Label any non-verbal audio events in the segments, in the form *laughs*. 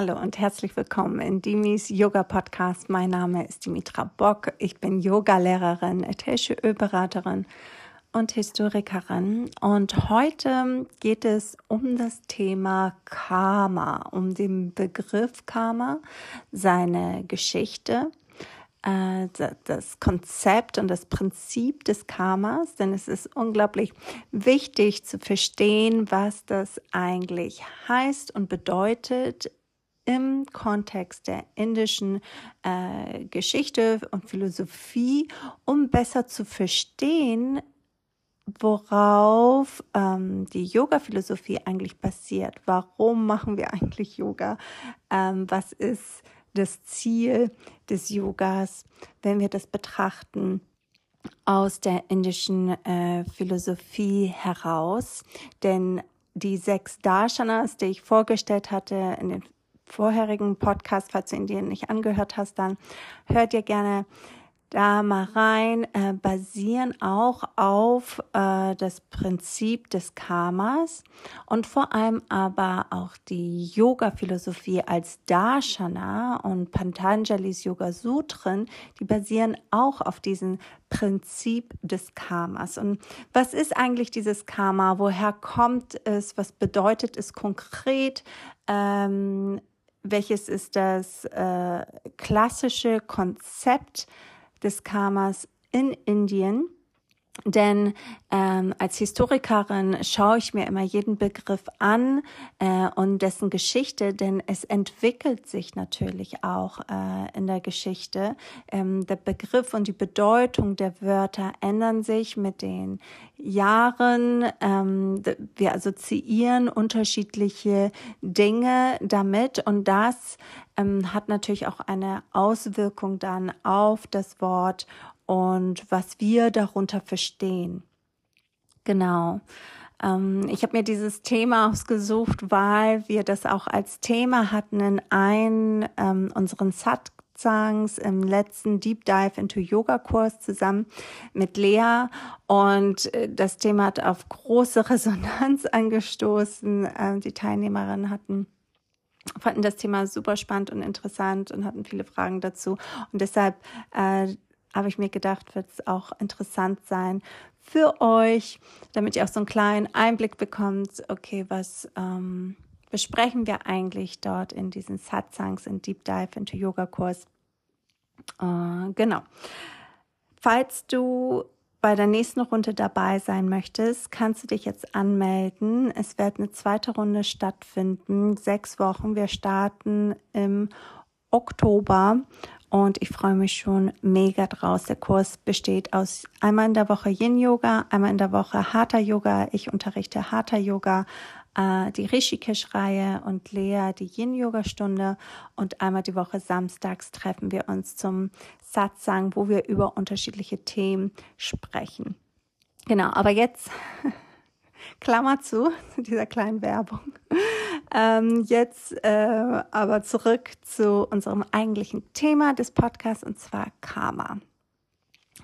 Hallo und herzlich willkommen in Dimis Yoga Podcast. Mein Name ist Dimitra Bock. Ich bin Yogalehrerin, Etische Ölberaterin und Historikerin. Und heute geht es um das Thema Karma, um den Begriff Karma, seine Geschichte, äh, das Konzept und das Prinzip des Karmas, denn es ist unglaublich wichtig zu verstehen, was das eigentlich heißt und bedeutet im Kontext der indischen äh, Geschichte und Philosophie, um besser zu verstehen, worauf ähm, die Yoga-Philosophie eigentlich basiert. Warum machen wir eigentlich Yoga? Ähm, was ist das Ziel des Yogas, wenn wir das betrachten? aus der indischen äh, Philosophie heraus, denn die sechs Darshanas, die ich vorgestellt hatte in den vorherigen Podcast, falls du ihn dir nicht angehört hast, dann hört dir gerne da mal rein, äh, basieren auch auf äh, das Prinzip des Karmas und vor allem aber auch die Yoga-Philosophie als Darshana und Patanjali's Yoga Sutren, die basieren auch auf diesem Prinzip des Karmas. Und was ist eigentlich dieses Karma? Woher kommt es? Was bedeutet es konkret? Ähm, welches ist das äh, klassische Konzept des Karmas in Indien. Denn ähm, als Historikerin schaue ich mir immer jeden Begriff an äh, und dessen Geschichte, denn es entwickelt sich natürlich auch äh, in der Geschichte. Ähm, der Begriff und die Bedeutung der Wörter ändern sich mit den Jahren. Ähm, wir assoziieren unterschiedliche Dinge damit und das ähm, hat natürlich auch eine Auswirkung dann auf das Wort und was wir darunter verstehen. Genau. Ähm, ich habe mir dieses Thema ausgesucht, weil wir das auch als Thema hatten in einem ähm, unseren Satsangs im letzten Deep Dive into Yoga Kurs zusammen mit Lea und äh, das Thema hat auf große *laughs* Resonanz angestoßen. Äh, die Teilnehmerinnen hatten fanden das Thema super spannend und interessant und hatten viele Fragen dazu und deshalb äh, habe ich mir gedacht, wird es auch interessant sein für euch, damit ihr auch so einen kleinen Einblick bekommt, okay, was ähm, besprechen wir eigentlich dort in diesen Satsangs, in Deep Dive into Yoga Kurs. Äh, genau. Falls du bei der nächsten Runde dabei sein möchtest, kannst du dich jetzt anmelden. Es wird eine zweite Runde stattfinden, sechs Wochen. Wir starten im Oktober und ich freue mich schon mega draus. Der Kurs besteht aus einmal in der Woche Yin Yoga, einmal in der Woche Hatha Yoga. Ich unterrichte Hatha Yoga, äh, die Rishikesh-Reihe und Lea die Yin Yoga Stunde und einmal die Woche samstags treffen wir uns zum Satsang, wo wir über unterschiedliche Themen sprechen. Genau, aber jetzt *laughs* Klammer zu, zu *laughs* dieser kleinen Werbung. Ähm, jetzt äh, aber zurück zu unserem eigentlichen Thema des Podcasts und zwar Karma.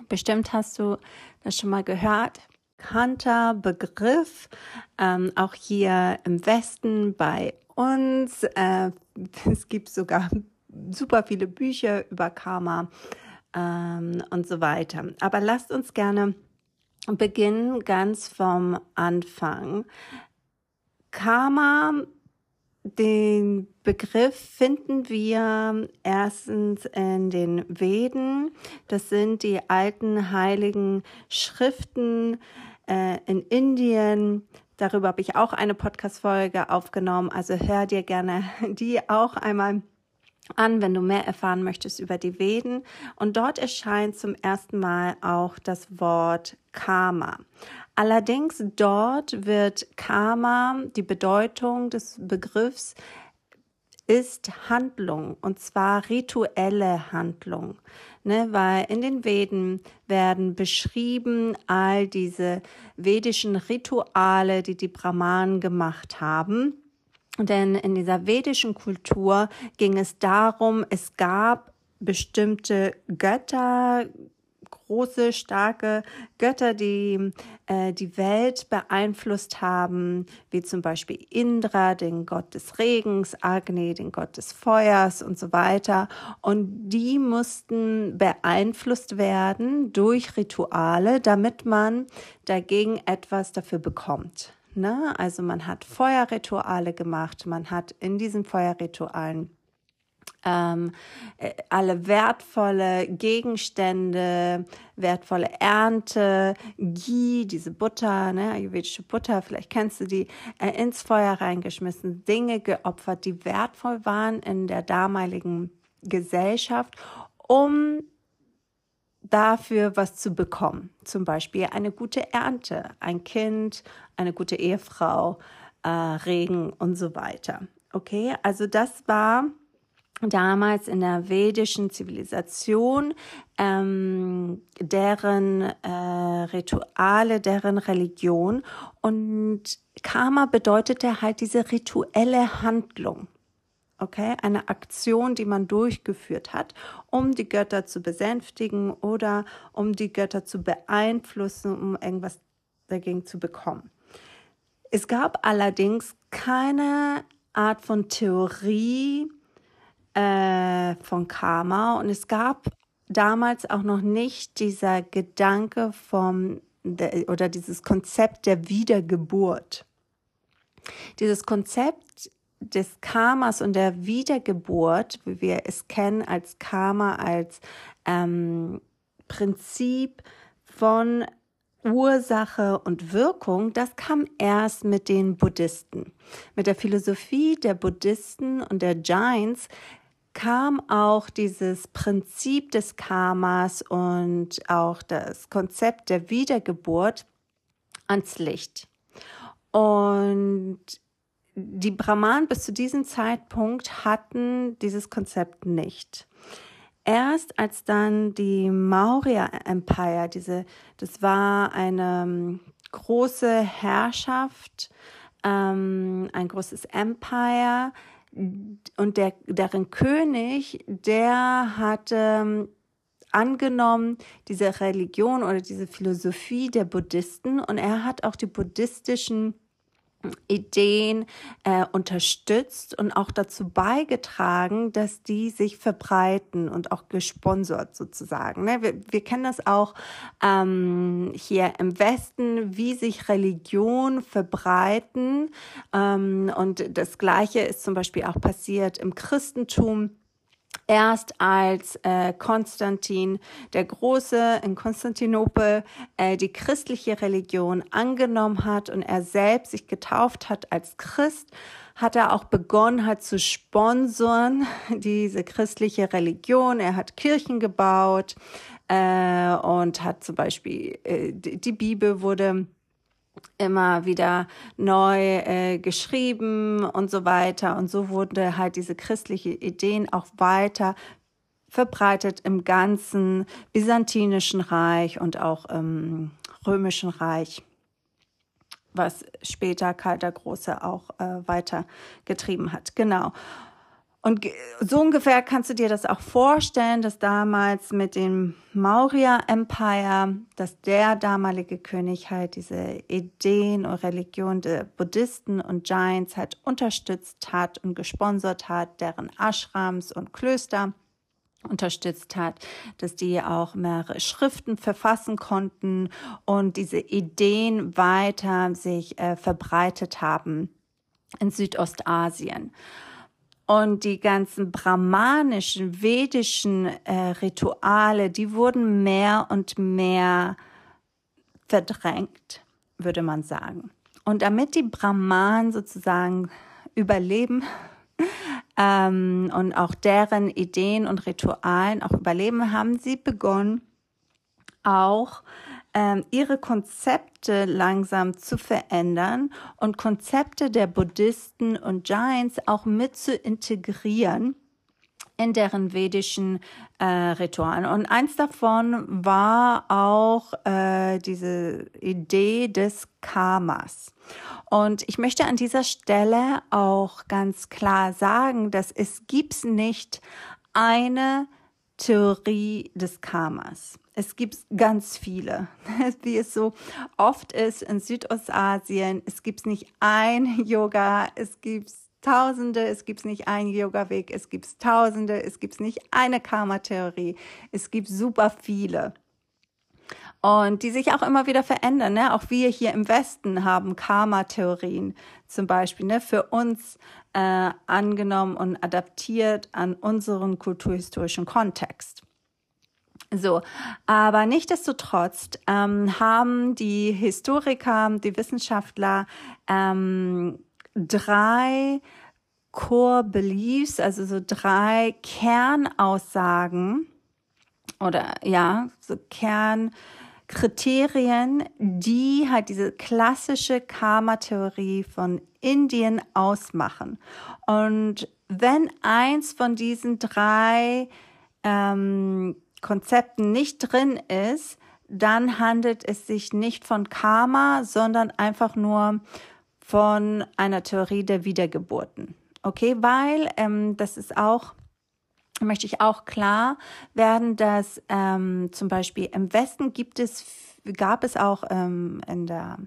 Bestimmt hast du das schon mal gehört. Kanter Begriff, ähm, auch hier im Westen bei uns. Äh, *laughs* es gibt sogar super viele Bücher über Karma ähm, und so weiter. Aber lasst uns gerne beginnen ganz vom Anfang. Karma, den Begriff finden wir erstens in den Veden. Das sind die alten heiligen Schriften äh, in Indien. Darüber habe ich auch eine Podcast-Folge aufgenommen. Also hör dir gerne *laughs* die auch einmal an, wenn du mehr erfahren möchtest über die Veden. Und dort erscheint zum ersten Mal auch das Wort Karma. Allerdings dort wird Karma, die Bedeutung des Begriffs ist Handlung und zwar rituelle Handlung, ne, weil in den Veden werden beschrieben all diese vedischen Rituale, die die Brahmanen gemacht haben. Denn in dieser vedischen Kultur ging es darum, es gab bestimmte Götter, große, starke Götter, die äh, die Welt beeinflusst haben, wie zum Beispiel Indra, den Gott des Regens, Agni, den Gott des Feuers und so weiter. Und die mussten beeinflusst werden durch Rituale, damit man dagegen etwas dafür bekommt. Ne? Also man hat Feuerrituale gemacht, man hat in diesen Feuerritualen ähm, äh, alle wertvolle Gegenstände, wertvolle Ernte, Ghee, diese Butter, ne, ayurvedische Butter, vielleicht kennst du die, äh, ins Feuer reingeschmissen, Dinge geopfert, die wertvoll waren in der damaligen Gesellschaft, um dafür was zu bekommen. Zum Beispiel eine gute Ernte, ein Kind, eine gute Ehefrau, äh, Regen und so weiter. Okay, also das war damals in der vedischen Zivilisation, ähm, deren äh, Rituale, deren Religion. Und Karma bedeutete halt diese rituelle Handlung. Okay, eine Aktion, die man durchgeführt hat, um die Götter zu besänftigen oder um die Götter zu beeinflussen, um irgendwas dagegen zu bekommen. Es gab allerdings keine Art von Theorie, äh, von Karma und es gab damals auch noch nicht dieser Gedanke vom oder dieses Konzept der Wiedergeburt. Dieses Konzept des Karmas und der Wiedergeburt, wie wir es kennen als Karma, als ähm, Prinzip von Ursache und Wirkung, das kam erst mit den Buddhisten. Mit der Philosophie der Buddhisten und der Jains kam auch dieses Prinzip des Karmas und auch das Konzept der Wiedergeburt ans Licht. Und die Brahmanen bis zu diesem Zeitpunkt hatten dieses Konzept nicht. Erst als dann die Maurya Empire, diese, das war eine ähm, große Herrschaft, ähm, ein großes Empire, und der, deren König, der hatte ähm, angenommen diese Religion oder diese Philosophie der Buddhisten. Und er hat auch die buddhistischen Ideen äh, unterstützt und auch dazu beigetragen, dass die sich verbreiten und auch gesponsert sozusagen. Ne? Wir, wir kennen das auch ähm, hier im Westen, wie sich Religion verbreiten. Ähm, und das Gleiche ist zum Beispiel auch passiert im Christentum erst als äh, Konstantin der Große in Konstantinopel äh, die christliche Religion angenommen hat und er selbst sich getauft hat als Christ, hat er auch begonnen hat zu sponsern *laughs* diese christliche Religion. Er hat Kirchen gebaut äh, und hat zum Beispiel äh, die Bibel wurde immer wieder neu äh, geschrieben und so weiter. Und so wurde halt diese christliche Ideen auch weiter verbreitet im ganzen byzantinischen Reich und auch im römischen Reich, was später Karl der Große auch äh, weiter getrieben hat. Genau. Und so ungefähr kannst du dir das auch vorstellen, dass damals mit dem Maurya Empire, dass der damalige König halt diese Ideen und Religion der Buddhisten und Giants halt unterstützt hat und gesponsert hat, deren Ashrams und Klöster unterstützt hat, dass die auch mehrere Schriften verfassen konnten und diese Ideen weiter sich äh, verbreitet haben in Südostasien. Und die ganzen brahmanischen, vedischen äh, Rituale, die wurden mehr und mehr verdrängt, würde man sagen. Und damit die Brahmanen sozusagen überleben *laughs* ähm, und auch deren Ideen und Ritualen auch überleben, haben sie begonnen, auch ihre Konzepte langsam zu verändern und Konzepte der Buddhisten und Jains auch mit zu integrieren in deren vedischen äh, Ritualen. Und eins davon war auch äh, diese Idee des Karmas. Und ich möchte an dieser Stelle auch ganz klar sagen, dass es gibt nicht eine Theorie des Karmas. Es gibt ganz viele, *laughs* wie es so oft ist in Südostasien. Es gibt nicht ein *laughs* Yoga, es gibt Tausende, es gibt nicht einen Yoga-Weg, es gibt Tausende, es gibt nicht eine Karma-Theorie, es gibt super viele. Und die sich auch immer wieder verändern. Ne? Auch wir hier im Westen haben Karma-Theorien zum Beispiel ne? für uns äh, angenommen und adaptiert an unseren kulturhistorischen Kontext. So, aber nichtdestotrotz ähm, haben die Historiker, die Wissenschaftler ähm, drei Core Beliefs, also so drei Kernaussagen oder ja, so Kernkriterien, die halt diese klassische Karma-Theorie von Indien ausmachen. Und wenn eins von diesen drei ähm, Konzepten nicht drin ist, dann handelt es sich nicht von Karma, sondern einfach nur von einer Theorie der Wiedergeburten. Okay, weil ähm, das ist auch möchte ich auch klar werden, dass ähm, zum Beispiel im Westen gibt es gab es auch ähm, in der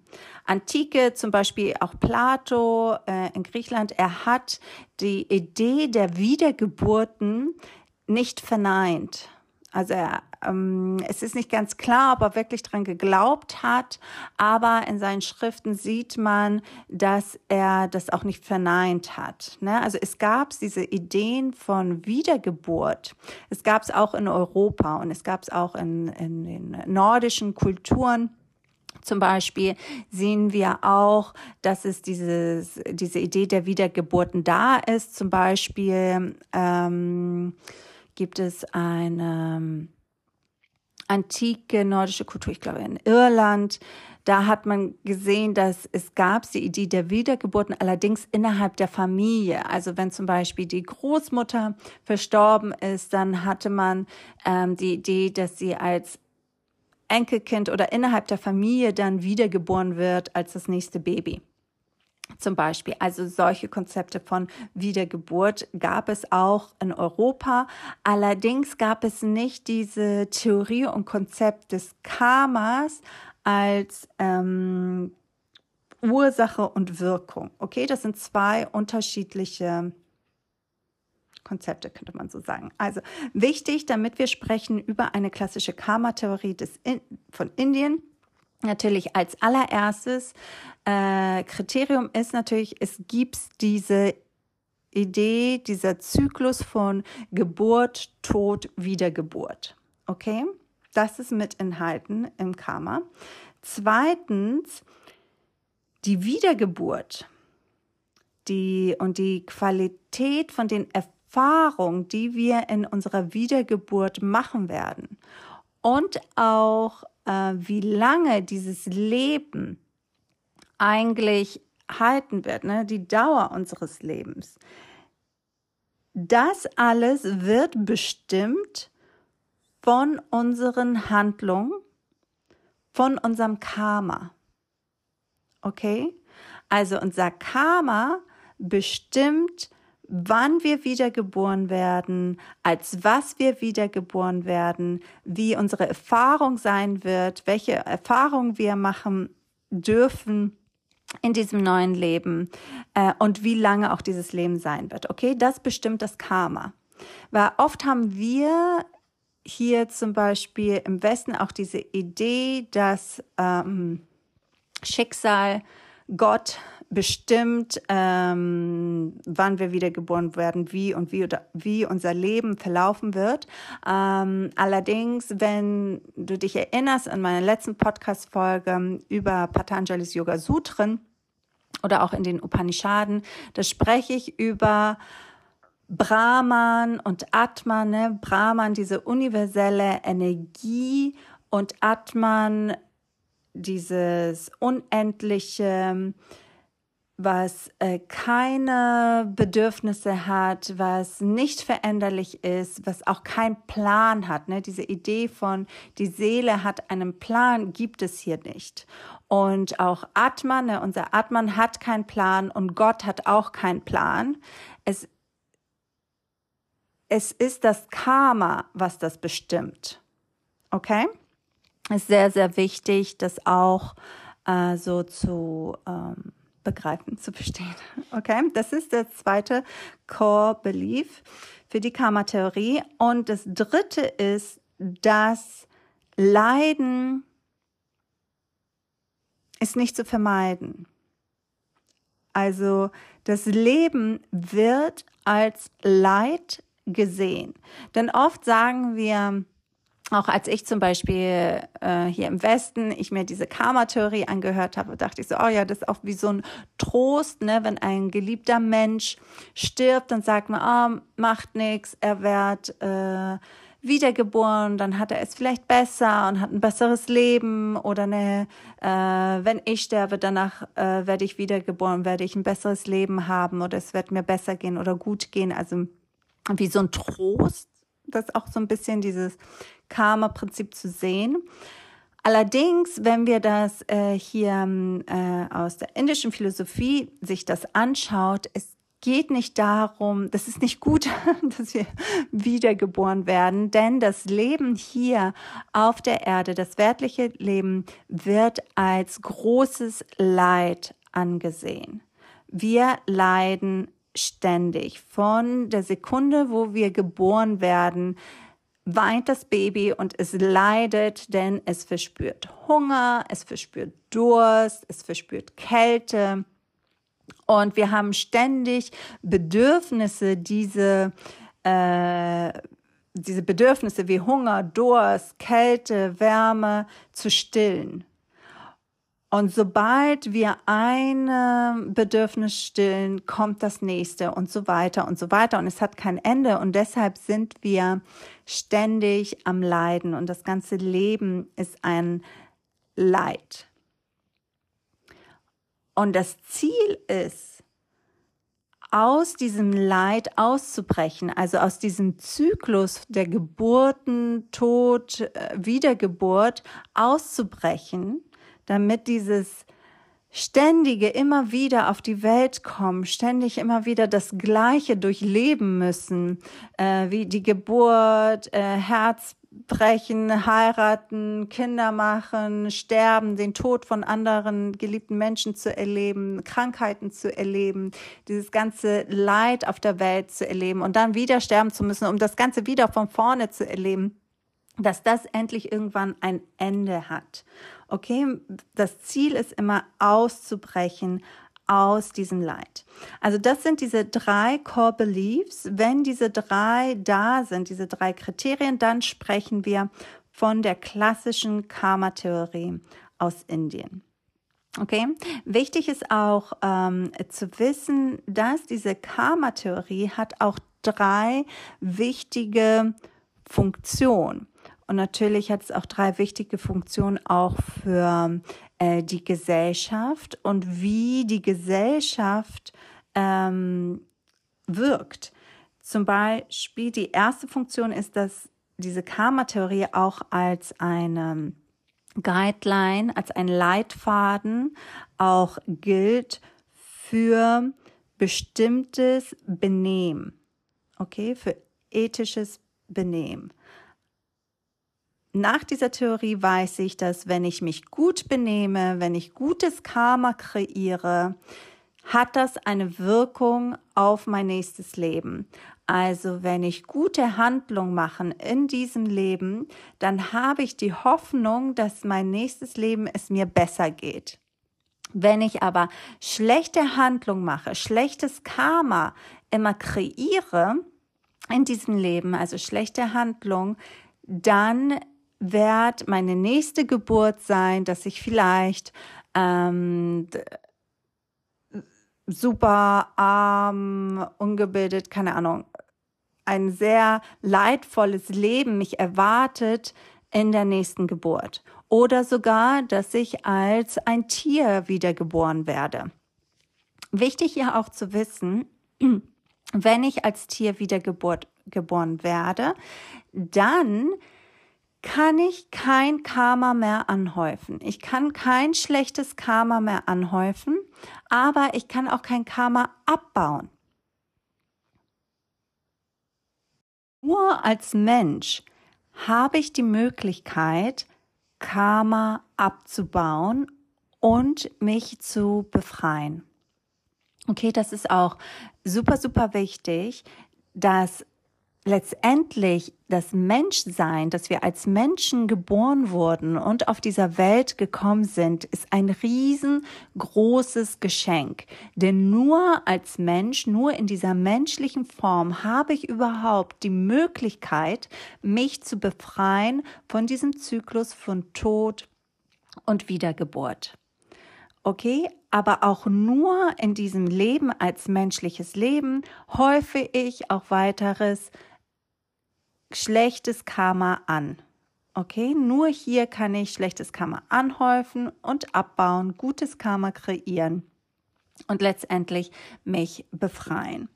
Antike zum Beispiel auch Plato äh, in Griechenland. Er hat die Idee der Wiedergeburten nicht verneint. Also er, ähm, es ist nicht ganz klar, ob er wirklich dran geglaubt hat, aber in seinen Schriften sieht man, dass er das auch nicht verneint hat. Ne? Also es gab diese Ideen von Wiedergeburt. Es gab es auch in Europa und es gab es auch in, in den nordischen Kulturen. Zum Beispiel sehen wir auch, dass es dieses, diese Idee der Wiedergeburten da ist. Zum Beispiel ähm, gibt es eine antike nordische Kultur, ich glaube in Irland. Da hat man gesehen, dass es gab die Idee der Wiedergeburten, allerdings innerhalb der Familie. Also wenn zum Beispiel die Großmutter verstorben ist, dann hatte man ähm, die Idee, dass sie als Enkelkind oder innerhalb der Familie dann wiedergeboren wird als das nächste Baby. Zum Beispiel, also solche Konzepte von Wiedergeburt gab es auch in Europa. Allerdings gab es nicht diese Theorie und Konzept des Karmas als ähm, Ursache und Wirkung. Okay, das sind zwei unterschiedliche Konzepte, könnte man so sagen. Also wichtig, damit wir sprechen über eine klassische Karma-Theorie von Indien, natürlich als allererstes äh, Kriterium ist natürlich, es gibt diese Idee, dieser Zyklus von Geburt, Tod, Wiedergeburt. Okay? Das ist mit enthalten im Karma. Zweitens, die Wiedergeburt die, und die Qualität von den Erfahrungen, die wir in unserer Wiedergeburt machen werden. Und auch wie lange dieses Leben eigentlich halten wird, ne? die Dauer unseres Lebens. Das alles wird bestimmt von unseren Handlungen, von unserem Karma. Okay? Also unser Karma bestimmt wann wir wiedergeboren werden, als was wir wiedergeboren werden, wie unsere Erfahrung sein wird, welche Erfahrungen wir machen dürfen in diesem neuen Leben äh, und wie lange auch dieses Leben sein wird. Okay, das bestimmt das Karma. Weil oft haben wir hier zum Beispiel im Westen auch diese Idee, dass ähm, Schicksal, Gott bestimmt, ähm, wann wir wiedergeboren werden, wie und wie, oder, wie unser Leben verlaufen wird. Ähm, allerdings, wenn du dich erinnerst an meine letzten Podcast-Folge über Patanjali's Yoga Sutren oder auch in den Upanishaden, da spreche ich über Brahman und Atman, ne? Brahman, diese universelle Energie und Atman, dieses unendliche, was äh, keine Bedürfnisse hat, was nicht veränderlich ist, was auch keinen Plan hat. Ne? Diese Idee von, die Seele hat einen Plan, gibt es hier nicht. Und auch Atman, ne, unser Atman hat keinen Plan und Gott hat auch keinen Plan. Es, es ist das Karma, was das bestimmt. Okay? Ist sehr, sehr wichtig, das auch äh, so zu ähm, begreifen, zu verstehen. Okay? Das ist der zweite Core Belief für die Karma-Theorie. Und das dritte ist, dass Leiden ist nicht zu vermeiden. Also das Leben wird als Leid gesehen. Denn oft sagen wir, auch als ich zum Beispiel äh, hier im Westen, ich mir diese Karma-Theorie angehört habe, dachte ich so, oh ja, das ist auch wie so ein Trost, ne, wenn ein geliebter Mensch stirbt, dann sagt man, oh, macht nichts, er wird äh, wiedergeboren, dann hat er es vielleicht besser und hat ein besseres Leben oder ne, äh, wenn ich sterbe, danach äh, werde ich wiedergeboren, werde ich ein besseres Leben haben oder es wird mir besser gehen oder gut gehen, also wie so ein Trost, das auch so ein bisschen dieses Karma-Prinzip zu sehen. Allerdings, wenn wir das äh, hier äh, aus der indischen Philosophie sich das anschaut, es geht nicht darum, das ist nicht gut, *laughs* dass wir wiedergeboren werden, denn das Leben hier auf der Erde, das wertliche Leben, wird als großes Leid angesehen. Wir leiden ständig. Von der Sekunde, wo wir geboren werden, weint das Baby und es leidet, denn es verspürt Hunger, es verspürt Durst, es verspürt Kälte. Und wir haben ständig Bedürfnisse, diese, äh, diese Bedürfnisse wie Hunger, Durst, Kälte, Wärme zu stillen. Und sobald wir ein Bedürfnis stillen, kommt das nächste und so weiter und so weiter. Und es hat kein Ende. Und deshalb sind wir ständig am Leiden. Und das ganze Leben ist ein Leid. Und das Ziel ist, aus diesem Leid auszubrechen, also aus diesem Zyklus der Geburten, Tod, äh, Wiedergeburt auszubrechen damit dieses ständige immer wieder auf die Welt kommen, ständig immer wieder das Gleiche durchleben müssen, äh, wie die Geburt, äh, Herzbrechen, heiraten, Kinder machen, sterben, den Tod von anderen geliebten Menschen zu erleben, Krankheiten zu erleben, dieses ganze Leid auf der Welt zu erleben und dann wieder sterben zu müssen, um das Ganze wieder von vorne zu erleben dass das endlich irgendwann ein Ende hat. Okay, das Ziel ist immer auszubrechen aus diesem Leid. Also das sind diese drei Core Beliefs. Wenn diese drei da sind, diese drei Kriterien, dann sprechen wir von der klassischen Karma-Theorie aus Indien. Okay, wichtig ist auch ähm, zu wissen, dass diese Karma-Theorie hat auch drei wichtige Funktionen. Und natürlich hat es auch drei wichtige Funktionen auch für äh, die Gesellschaft und wie die Gesellschaft ähm, wirkt. Zum Beispiel die erste Funktion ist, dass diese Karma-Theorie auch als eine Guideline, als ein Leitfaden auch gilt für bestimmtes Benehmen. Okay, für ethisches Benehmen nach dieser Theorie weiß ich, dass wenn ich mich gut benehme, wenn ich gutes Karma kreiere, hat das eine Wirkung auf mein nächstes Leben. Also wenn ich gute Handlungen mache in diesem Leben, dann habe ich die Hoffnung, dass mein nächstes Leben es mir besser geht. Wenn ich aber schlechte Handlungen mache, schlechtes Karma immer kreiere in diesem Leben, also schlechte Handlungen, dann wird meine nächste Geburt sein, dass ich vielleicht ähm, super arm, ungebildet, keine Ahnung, ein sehr leidvolles Leben mich erwartet in der nächsten Geburt. Oder sogar, dass ich als ein Tier wiedergeboren werde. Wichtig hier auch zu wissen, *clears throat* wenn ich als Tier wiedergeboren werde, dann kann ich kein Karma mehr anhäufen. Ich kann kein schlechtes Karma mehr anhäufen, aber ich kann auch kein Karma abbauen. Nur als Mensch habe ich die Möglichkeit, Karma abzubauen und mich zu befreien. Okay, das ist auch super, super wichtig, dass letztendlich das Menschsein, dass wir als Menschen geboren wurden und auf dieser Welt gekommen sind, ist ein riesengroßes Geschenk. Denn nur als Mensch, nur in dieser menschlichen Form habe ich überhaupt die Möglichkeit, mich zu befreien von diesem Zyklus von Tod und Wiedergeburt. Okay, aber auch nur in diesem Leben als menschliches Leben häufe ich auch weiteres schlechtes Karma an. Okay, nur hier kann ich schlechtes Karma anhäufen und abbauen, gutes Karma kreieren und letztendlich mich befreien.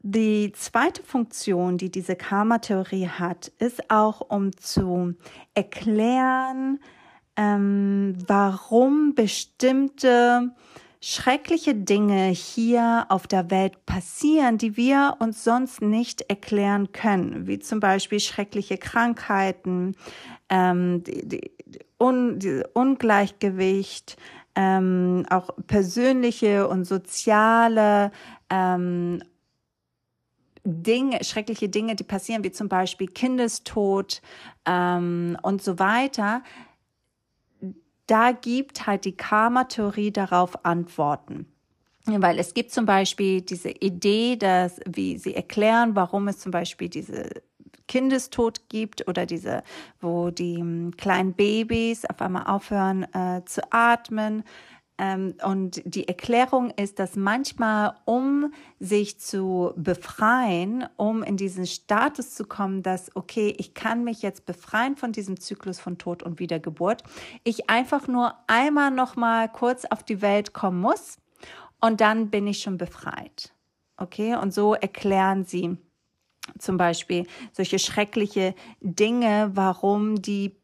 Die zweite Funktion, die diese Karma-Theorie hat, ist auch, um zu erklären, ähm, warum bestimmte schreckliche Dinge hier auf der Welt passieren, die wir uns sonst nicht erklären können, wie zum Beispiel schreckliche Krankheiten, ähm, die, die, un, die Ungleichgewicht, ähm, auch persönliche und soziale ähm, Dinge, schreckliche Dinge, die passieren, wie zum Beispiel Kindestod ähm, und so weiter da gibt halt die Karma-Theorie darauf Antworten. Weil es gibt zum Beispiel diese Idee, dass, wie sie erklären, warum es zum Beispiel diese Kindestod gibt oder diese, wo die hm, kleinen Babys auf einmal aufhören äh, zu atmen, und die Erklärung ist, dass manchmal, um sich zu befreien, um in diesen Status zu kommen, dass, okay, ich kann mich jetzt befreien von diesem Zyklus von Tod und Wiedergeburt, ich einfach nur einmal noch mal kurz auf die Welt kommen muss und dann bin ich schon befreit. Okay, und so erklären sie zum Beispiel solche schreckliche Dinge, warum die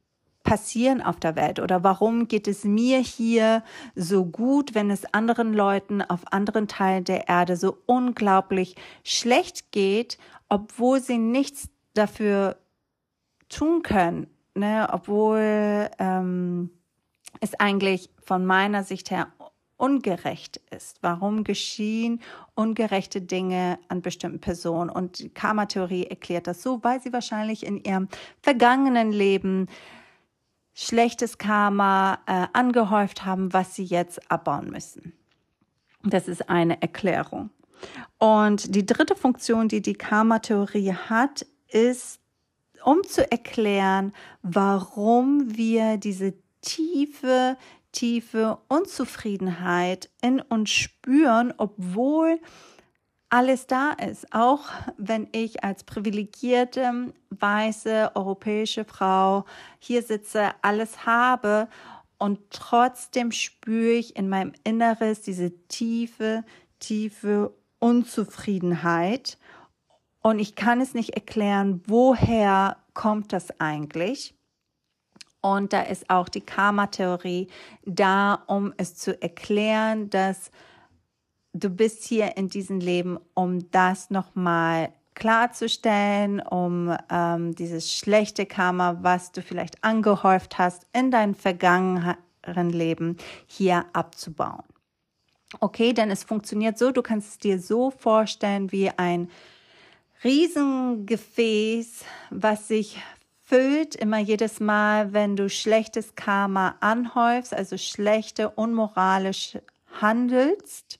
passieren auf der Welt oder warum geht es mir hier so gut, wenn es anderen Leuten auf anderen Teilen der Erde so unglaublich schlecht geht, obwohl sie nichts dafür tun können, ne? obwohl ähm, es eigentlich von meiner Sicht her ungerecht ist. Warum geschehen ungerechte Dinge an bestimmten Personen? Und die Karma-Theorie erklärt das so, weil sie wahrscheinlich in ihrem vergangenen Leben schlechtes Karma äh, angehäuft haben, was sie jetzt abbauen müssen. Das ist eine Erklärung. Und die dritte Funktion, die die Karma-Theorie hat, ist, um zu erklären, warum wir diese tiefe, tiefe Unzufriedenheit in uns spüren, obwohl alles da ist. Auch wenn ich als privilegierte, weiße, europäische Frau hier sitze, alles habe und trotzdem spüre ich in meinem Inneres diese tiefe, tiefe Unzufriedenheit. Und ich kann es nicht erklären, woher kommt das eigentlich. Und da ist auch die Karma-Theorie da, um es zu erklären, dass du bist hier in diesem Leben, um das nochmal klarzustellen, um ähm, dieses schlechte Karma, was du vielleicht angehäuft hast in deinem vergangenen Leben, hier abzubauen. Okay, denn es funktioniert so, du kannst es dir so vorstellen wie ein Riesengefäß, was sich füllt immer jedes Mal, wenn du schlechtes Karma anhäufst, also schlechte, unmoralisch handelst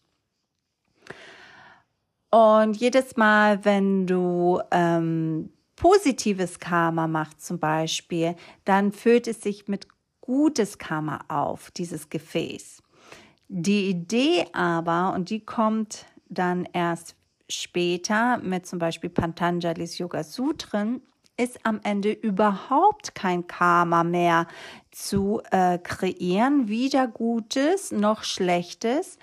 und jedes Mal, wenn du ähm, positives Karma machst zum Beispiel, dann füllt es sich mit gutes Karma auf, dieses Gefäß. Die Idee aber, und die kommt dann erst später mit zum Beispiel Pantanjalis Yoga Sutren, ist am Ende überhaupt kein Karma mehr zu äh, kreieren, weder Gutes noch Schlechtes,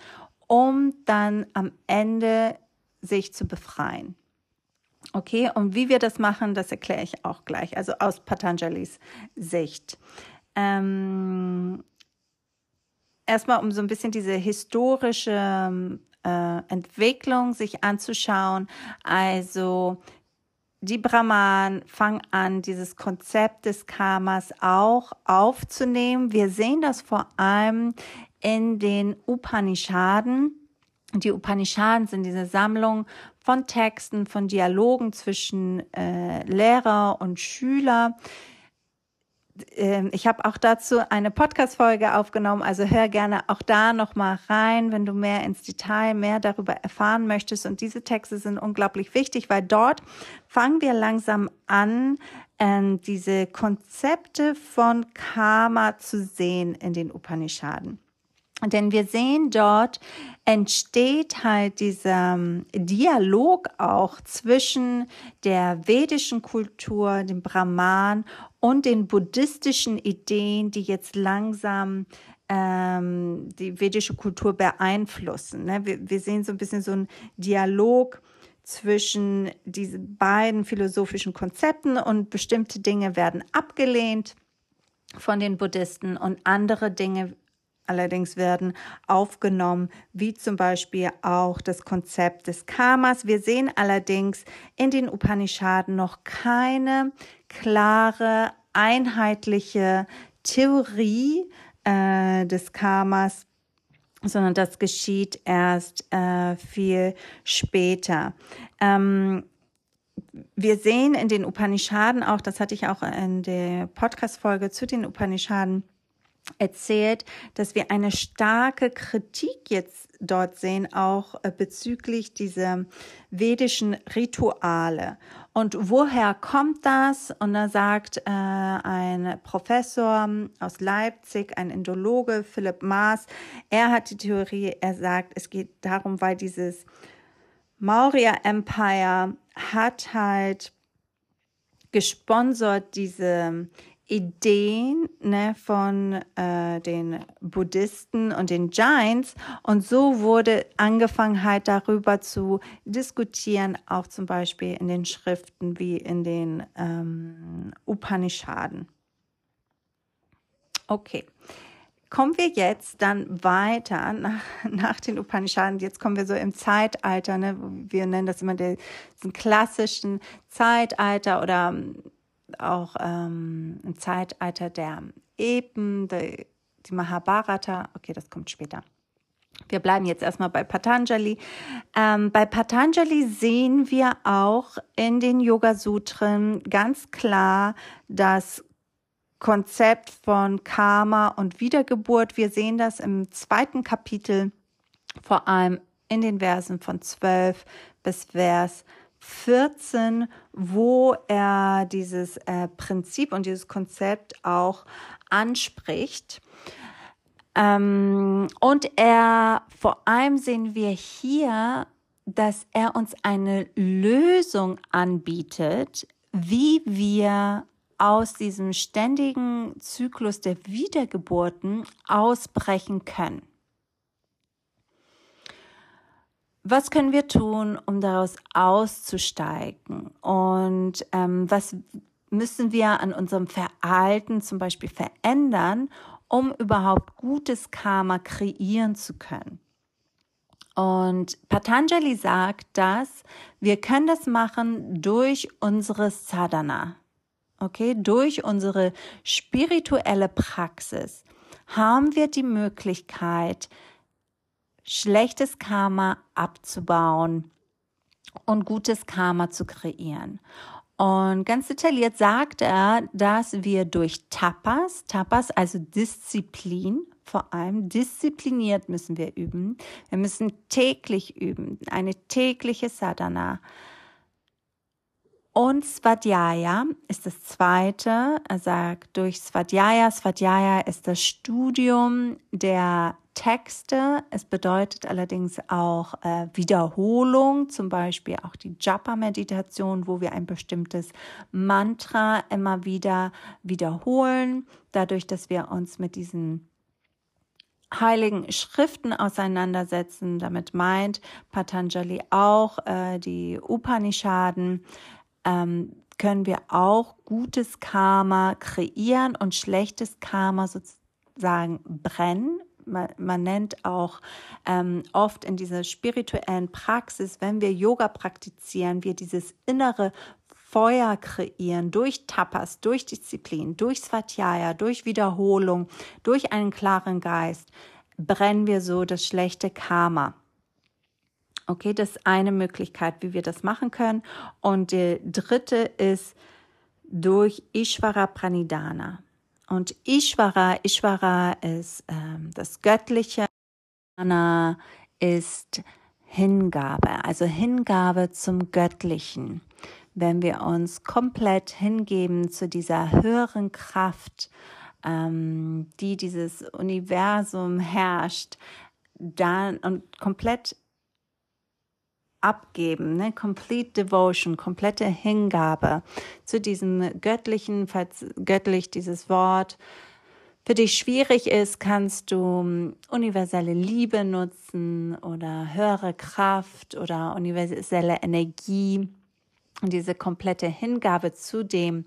um dann am Ende sich zu befreien. Okay, und wie wir das machen, das erkläre ich auch gleich, also aus Patanjalis Sicht. Ähm, erstmal, um so ein bisschen diese historische äh, Entwicklung sich anzuschauen. Also die Brahman fangen an, dieses Konzept des Karmas auch aufzunehmen. Wir sehen das vor allem in den Upanishaden. Die Upanishaden sind diese Sammlung von Texten, von Dialogen zwischen äh, Lehrer und Schüler, ähm, ich habe auch dazu eine Podcast-Folge aufgenommen, also hör gerne auch da nochmal rein, wenn du mehr ins Detail, mehr darüber erfahren möchtest. Und diese Texte sind unglaublich wichtig, weil dort fangen wir langsam an, ähm, diese Konzepte von Karma zu sehen in den Upanishaden. Denn wir sehen dort entsteht halt dieser ähm, Dialog auch zwischen der vedischen Kultur, dem Brahman und den buddhistischen Ideen, die jetzt langsam ähm, die vedische Kultur beeinflussen. Ne? Wir, wir sehen so ein bisschen so einen Dialog zwischen diesen beiden philosophischen Konzepten und bestimmte Dinge werden abgelehnt von den Buddhisten und andere Dinge allerdings werden aufgenommen, wie zum Beispiel auch das Konzept des Karmas. Wir sehen allerdings in den Upanishaden noch keine klare, einheitliche Theorie äh, des Karmas, sondern das geschieht erst äh, viel später. Ähm, wir sehen in den Upanishaden auch, das hatte ich auch in der Podcast-Folge zu den Upanishaden erzählt, dass wir eine starke Kritik jetzt dort sehen, auch äh, bezüglich dieser vedischen Rituale. Und woher kommt das? Und da sagt äh, ein Professor aus Leipzig, ein Indologe, Philipp Maas, er hat die Theorie, er sagt, es geht darum, weil dieses Maurya Empire hat halt gesponsert diese Ideen ne, von äh, den Buddhisten und den Jains. Und so wurde angefangen halt darüber zu diskutieren, auch zum Beispiel in den Schriften wie in den ähm, Upanishaden. Okay. Kommen wir jetzt dann weiter nach, *laughs* nach den Upanishaden. Jetzt kommen wir so im Zeitalter, ne? wir nennen das immer den, den klassischen Zeitalter oder auch ähm, im Zeitalter der Epen, die, die Mahabharata. Okay, das kommt später. Wir bleiben jetzt erstmal bei Patanjali. Ähm, bei Patanjali sehen wir auch in den Yoga Sutren ganz klar das Konzept von Karma und Wiedergeburt. Wir sehen das im zweiten Kapitel, vor allem in den Versen von 12 bis Vers 14, wo er dieses äh, Prinzip und dieses Konzept auch anspricht. Ähm, und er, vor allem sehen wir hier, dass er uns eine Lösung anbietet, wie wir aus diesem ständigen Zyklus der Wiedergeburten ausbrechen können. Was können wir tun, um daraus auszusteigen? Und ähm, was müssen wir an unserem Verhalten zum Beispiel verändern, um überhaupt gutes Karma kreieren zu können? Und Patanjali sagt, dass wir können das machen durch unsere Sadhana. Okay, durch unsere spirituelle Praxis haben wir die Möglichkeit, schlechtes Karma abzubauen und gutes Karma zu kreieren. Und ganz detailliert sagt er, dass wir durch Tapas, Tapas, also Disziplin, vor allem diszipliniert müssen wir üben. Wir müssen täglich üben, eine tägliche Sadhana. Und Svadhyaya ist das zweite. Er sagt durch Svadhyaya. Svadhyaya ist das Studium der Texte. Es bedeutet allerdings auch äh, Wiederholung, zum Beispiel auch die Japa-Meditation, wo wir ein bestimmtes Mantra immer wieder wiederholen, dadurch, dass wir uns mit diesen heiligen Schriften auseinandersetzen. Damit meint Patanjali auch äh, die Upanishaden. Ähm, können wir auch gutes Karma kreieren und schlechtes Karma sozusagen brennen man, man nennt auch ähm, oft in dieser spirituellen Praxis, wenn wir Yoga praktizieren, wir dieses innere Feuer kreieren, durch Tapas, durch Disziplin, durch Svatjaya, durch Wiederholung, durch einen klaren Geist, brennen wir so das schlechte Karma. Okay, das ist eine Möglichkeit, wie wir das machen können. Und die dritte ist durch Ishvara Pranidhana. Und Ishvara, Ishvara ist ähm, das Göttliche, Prana ist Hingabe, also Hingabe zum Göttlichen. Wenn wir uns komplett hingeben zu dieser höheren Kraft, ähm, die dieses Universum herrscht, dann und komplett abgeben, ne? Complete Devotion, komplette Hingabe zu diesem göttlichen, falls göttlich dieses Wort für dich schwierig ist, kannst du hm, universelle Liebe nutzen oder höhere Kraft oder universelle Energie. Und diese komplette Hingabe zu dem,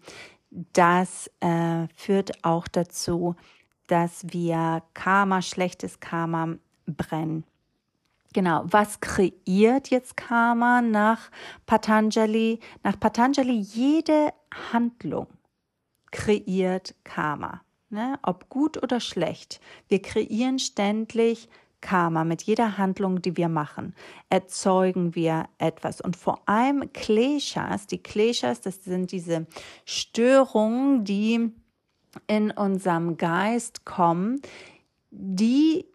das äh, führt auch dazu, dass wir Karma, schlechtes Karma brennen. Genau, was kreiert jetzt Karma nach Patanjali? Nach Patanjali jede Handlung kreiert Karma, ne? ob gut oder schlecht. Wir kreieren ständig Karma mit jeder Handlung, die wir machen, erzeugen wir etwas. Und vor allem Kleshas, die Kleshas, das sind diese Störungen, die in unserem Geist kommen, die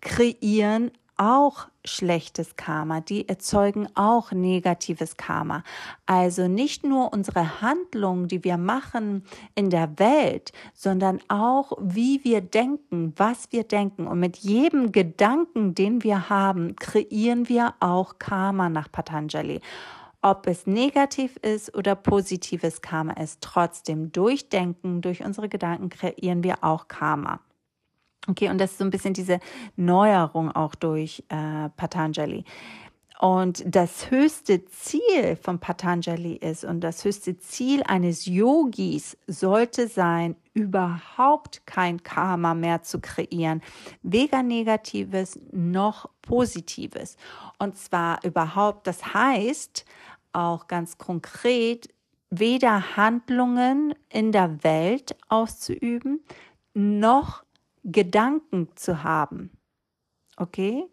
kreieren auch schlechtes Karma, die erzeugen auch negatives Karma. Also nicht nur unsere Handlungen, die wir machen in der Welt, sondern auch wie wir denken, was wir denken. Und mit jedem Gedanken, den wir haben, kreieren wir auch Karma nach Patanjali. Ob es negativ ist oder positives Karma ist, trotzdem durch Denken, durch unsere Gedanken kreieren wir auch Karma. Okay, und das ist so ein bisschen diese Neuerung auch durch äh, Patanjali. Und das höchste Ziel von Patanjali ist und das höchste Ziel eines Yogis sollte sein, überhaupt kein Karma mehr zu kreieren, weder negatives noch positives. Und zwar überhaupt, das heißt auch ganz konkret, weder Handlungen in der Welt auszuüben, noch Gedanken zu haben. Okay?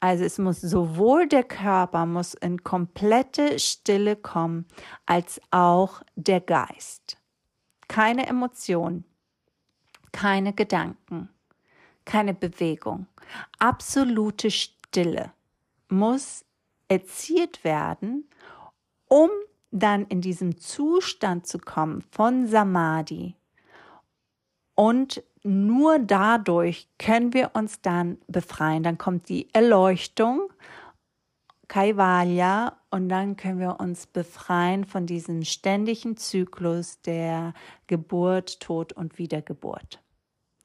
Also es muss sowohl der Körper muss in komplette Stille kommen, als auch der Geist. Keine Emotion, keine Gedanken, keine Bewegung. Absolute Stille muss erzielt werden, um dann in diesem Zustand zu kommen von Samadhi und nur dadurch können wir uns dann befreien. Dann kommt die Erleuchtung, Kaivalya, und dann können wir uns befreien von diesem ständigen Zyklus der Geburt, Tod und Wiedergeburt.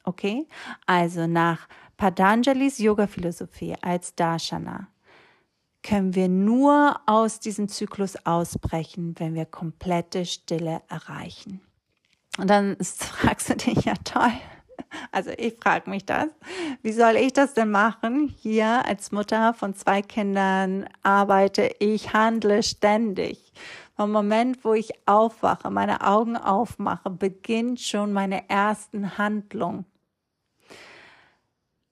Okay? Also nach Patanjalis Yoga-Philosophie als Darshana können wir nur aus diesem Zyklus ausbrechen, wenn wir komplette Stille erreichen. Und dann *laughs* fragst du dich, ja toll, also ich frage mich das. Wie soll ich das denn machen? Hier als Mutter von zwei Kindern arbeite ich, handle ständig. Vom Moment, wo ich aufwache, meine Augen aufmache, beginnt schon meine ersten Handlungen.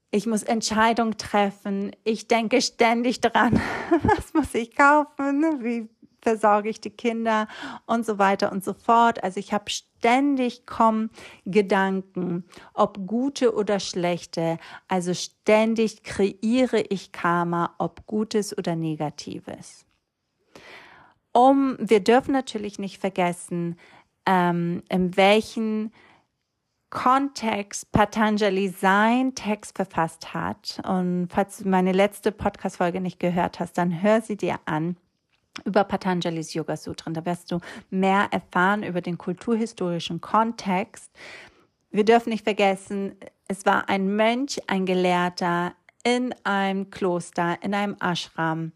Ich muss Entscheidungen treffen. Ich denke ständig dran, *laughs* was muss ich kaufen? Wie versorge ich die Kinder und so weiter und so fort. Also ich habe ständig kommen Gedanken, ob gute oder schlechte. Also ständig kreiere ich Karma, ob gutes oder negatives. Um, wir dürfen natürlich nicht vergessen, ähm, in welchen Kontext Patanjali sein Text verfasst hat. Und falls du meine letzte Podcast-Folge nicht gehört hast, dann hör sie dir an über Patanjalis Yoga Sutren. Da wirst du mehr erfahren über den kulturhistorischen Kontext. Wir dürfen nicht vergessen, es war ein Mönch, ein Gelehrter in einem Kloster, in einem Ashram,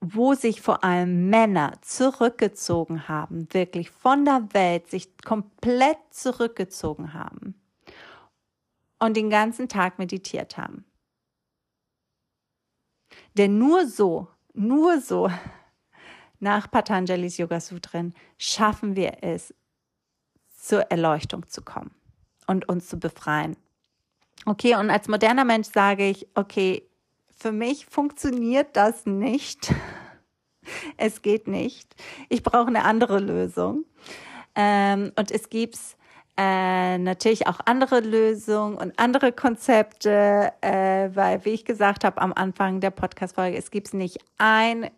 wo sich vor allem Männer zurückgezogen haben, wirklich von der Welt sich komplett zurückgezogen haben und den ganzen Tag meditiert haben. Denn nur so, nur so nach Patanjali's Yoga Sutren schaffen wir es, zur Erleuchtung zu kommen und uns zu befreien. Okay, und als moderner Mensch sage ich, okay, für mich funktioniert das nicht. *laughs* Es geht nicht. Ich brauche eine andere Lösung. Ähm, und es gibt äh, natürlich auch andere Lösungen und andere Konzepte, äh, weil, wie ich gesagt habe am Anfang der Podcast-Folge, es gibt nicht ein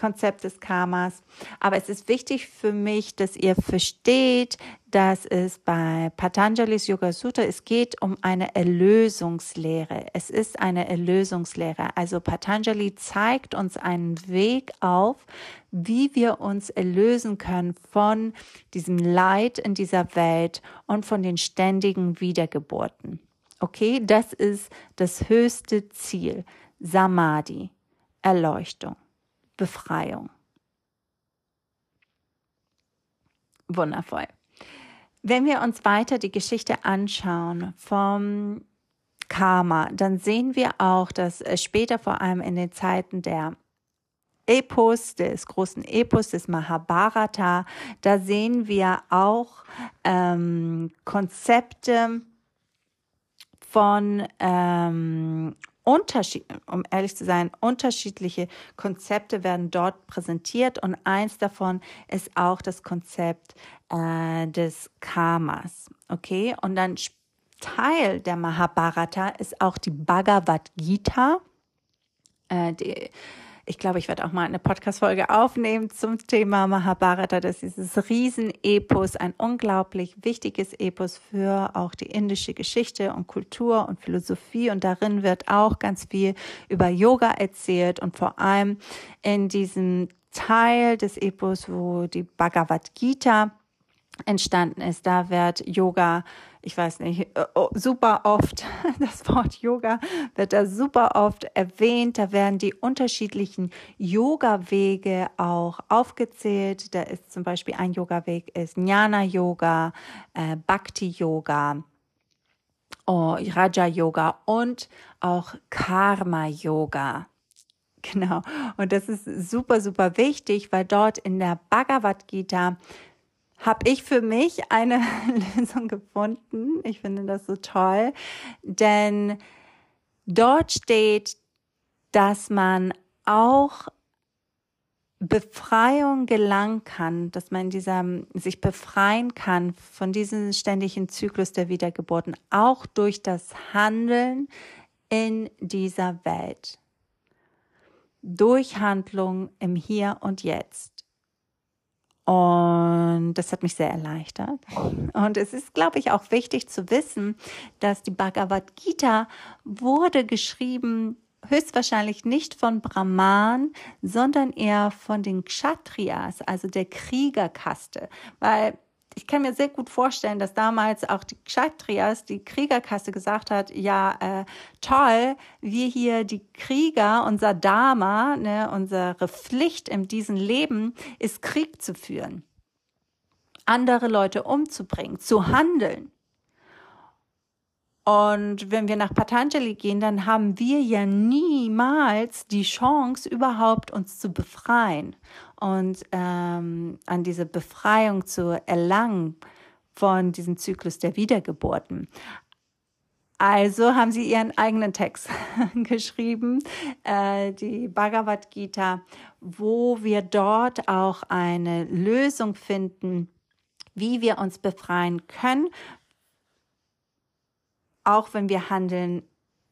Konzept des Karmas. Aber es ist wichtig für mich, dass ihr versteht, dass es bei Patanjali's Yoga Sutra, es geht um eine Erlösungslehre. Es ist eine Erlösungslehre. Also Patanjali zeigt uns einen Weg auf, wie wir uns erlösen können von diesem Leid in dieser Welt und von den ständigen Wiedergeburten. Okay, das ist das höchste Ziel. Samadhi, Erleuchtung. Befreiung. Wundervoll. Wenn wir uns weiter die Geschichte anschauen vom Karma, dann sehen wir auch, dass später vor allem in den Zeiten der Epos, des großen Epos des Mahabharata, da sehen wir auch ähm, Konzepte von ähm, Unterschied, um ehrlich zu sein, unterschiedliche Konzepte werden dort präsentiert und eins davon ist auch das Konzept äh, des Karmas. Okay, und dann Teil der Mahabharata ist auch die Bhagavad Gita. Äh, die, ich glaube, ich werde auch mal eine Podcast-Folge aufnehmen zum Thema Mahabharata. Das ist dieses Riesenepos, ein unglaublich wichtiges Epos für auch die indische Geschichte und Kultur und Philosophie. Und darin wird auch ganz viel über Yoga erzählt und vor allem in diesem Teil des Epos, wo die Bhagavad Gita entstanden ist. Da wird Yoga, ich weiß nicht, äh, oh, super oft, *laughs* das Wort Yoga wird da super oft erwähnt. Da werden die unterschiedlichen Yoga-Wege auch aufgezählt. Da ist zum Beispiel ein Yoga-Weg ist Jnana-Yoga, äh, Bhakti-Yoga. Oh, Raja Yoga und auch Karma Yoga. Genau. Und das ist super, super wichtig, weil dort in der Bhagavad Gita habe ich für mich eine *laughs* Lösung gefunden. Ich finde das so toll, denn dort steht, dass man auch Befreiung gelangen kann, dass man dieser, sich befreien kann von diesem ständigen Zyklus der Wiedergeburten, auch durch das Handeln in dieser Welt. Durch Handlung im Hier und Jetzt. Und das hat mich sehr erleichtert. Und es ist, glaube ich, auch wichtig zu wissen, dass die Bhagavad Gita wurde geschrieben höchstwahrscheinlich nicht von Brahman, sondern eher von den Kshatriyas, also der Kriegerkaste. Weil ich kann mir sehr gut vorstellen, dass damals auch die Kshatriyas, die Kriegerkasse gesagt hat, ja, äh, toll, wir hier die Krieger, unser Dharma, ne, unsere Pflicht in diesem Leben ist Krieg zu führen, andere Leute umzubringen, zu handeln. Und wenn wir nach Patanjali gehen, dann haben wir ja niemals die Chance, überhaupt uns zu befreien und ähm, an diese Befreiung zu erlangen von diesem Zyklus der Wiedergeburten. Also haben sie ihren eigenen Text *laughs* geschrieben, äh, die Bhagavad Gita, wo wir dort auch eine Lösung finden, wie wir uns befreien können auch wenn wir handeln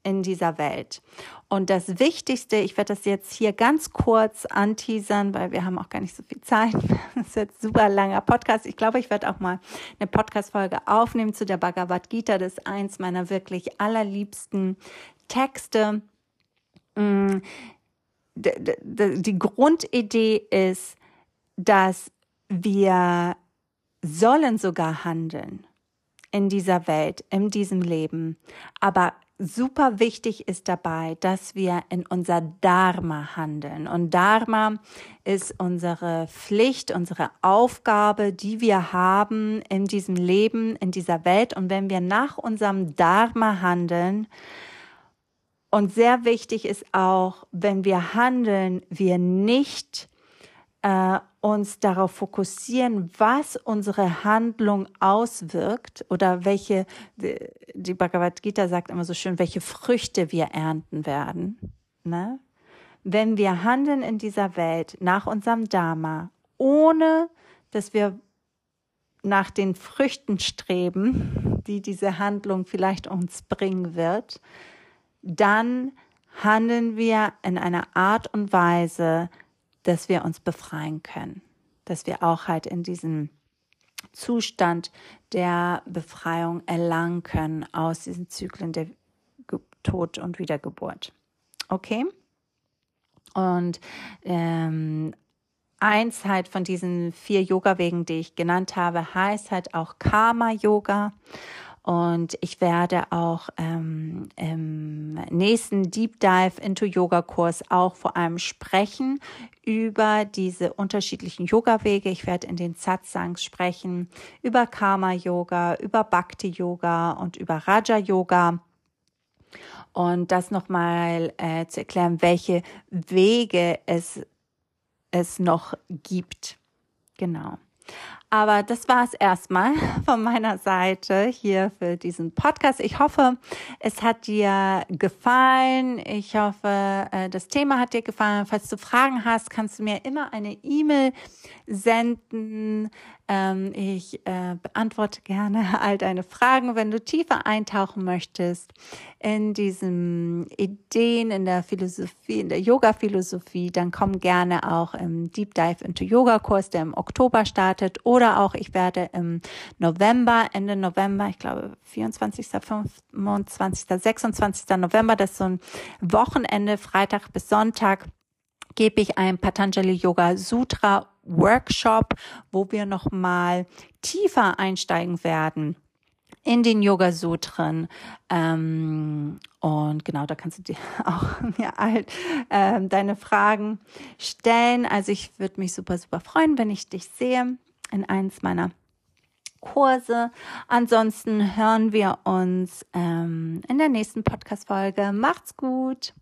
in dieser Welt. Und das Wichtigste, ich werde das jetzt hier ganz kurz anteasern, weil wir haben auch gar nicht so viel Zeit. *laughs* Das wird ein super langer Podcast. Ich glaube, ich werde auch mal eine Podcast-Folge aufnehmen zu der Bhagavad Gita. Das ist eins meiner wirklich allerliebsten Texte. Mm, die Grundidee ist, dass wir sollen sogar handeln in dieser Welt, in diesem Leben. Aber super wichtig ist dabei, dass wir in unser Dharma handeln. Und Dharma ist unsere Pflicht, unsere Aufgabe, die wir haben in diesem Leben, in dieser Welt. Und wenn wir nach unserem Dharma handeln, und sehr wichtig ist auch, wenn wir handeln, wir nicht äh, uns darauf fokussieren, was unsere Handlung auswirkt oder welche, die Bhagavad Gita sagt immer so schön, welche Früchte wir ernten werden. Ne? Wenn wir handeln in dieser Welt nach unserem Dharma, ohne dass wir nach den Früchten streben, die diese Handlung vielleicht uns bringen wird, dann handeln wir in einer Art und Weise, dass wir uns befreien können, dass wir auch halt in diesem Zustand der Befreiung erlangen können aus diesen Zyklen der Tod und Wiedergeburt. Okay? Und ähm, eins halt von diesen vier Yoga-Wegen, die ich genannt habe, heißt halt auch Karma-Yoga. Und ich werde auch ähm, im nächsten Deep Dive into Yoga Kurs auch vor allem sprechen über diese unterschiedlichen Yoga-Wege. Ich werde in den Satsangs sprechen über Karma Yoga, über Bhakti Yoga und über Raja Yoga und das nochmal äh, zu erklären, welche Wege es, es noch gibt. Genau. Aber das war es erstmal *laughs* von meiner Seite hier für diesen Podcast. Ich hoffe, es hat dir gefallen. Ich hoffe, äh, das Thema hat dir gefallen. Falls du Fragen hast, kannst du mir immer eine E-Mail senden. Ähm, ich äh, beantworte gerne *laughs* all deine Fragen. Wenn du tiefer eintauchen möchtest in diesen Ideen, in der Philosophie, in der Yoga-Philosophie, dann komm gerne auch im Deep Dive into Yoga-Kurs, der im Oktober startet. Oder auch, ich werde im November, Ende November, ich glaube 24., 25., 26. November, das ist so ein Wochenende, Freitag bis Sonntag, gebe ich ein Patanjali Yoga Sutra Workshop, wo wir nochmal tiefer einsteigen werden in den Yoga Sutren. Ähm, und genau, da kannst du dir *laughs* auch mir halt ähm, deine Fragen stellen. Also ich würde mich super, super freuen, wenn ich dich sehe in eins meiner Kurse. Ansonsten hören wir uns ähm, in der nächsten Podcast-Folge. Macht's gut!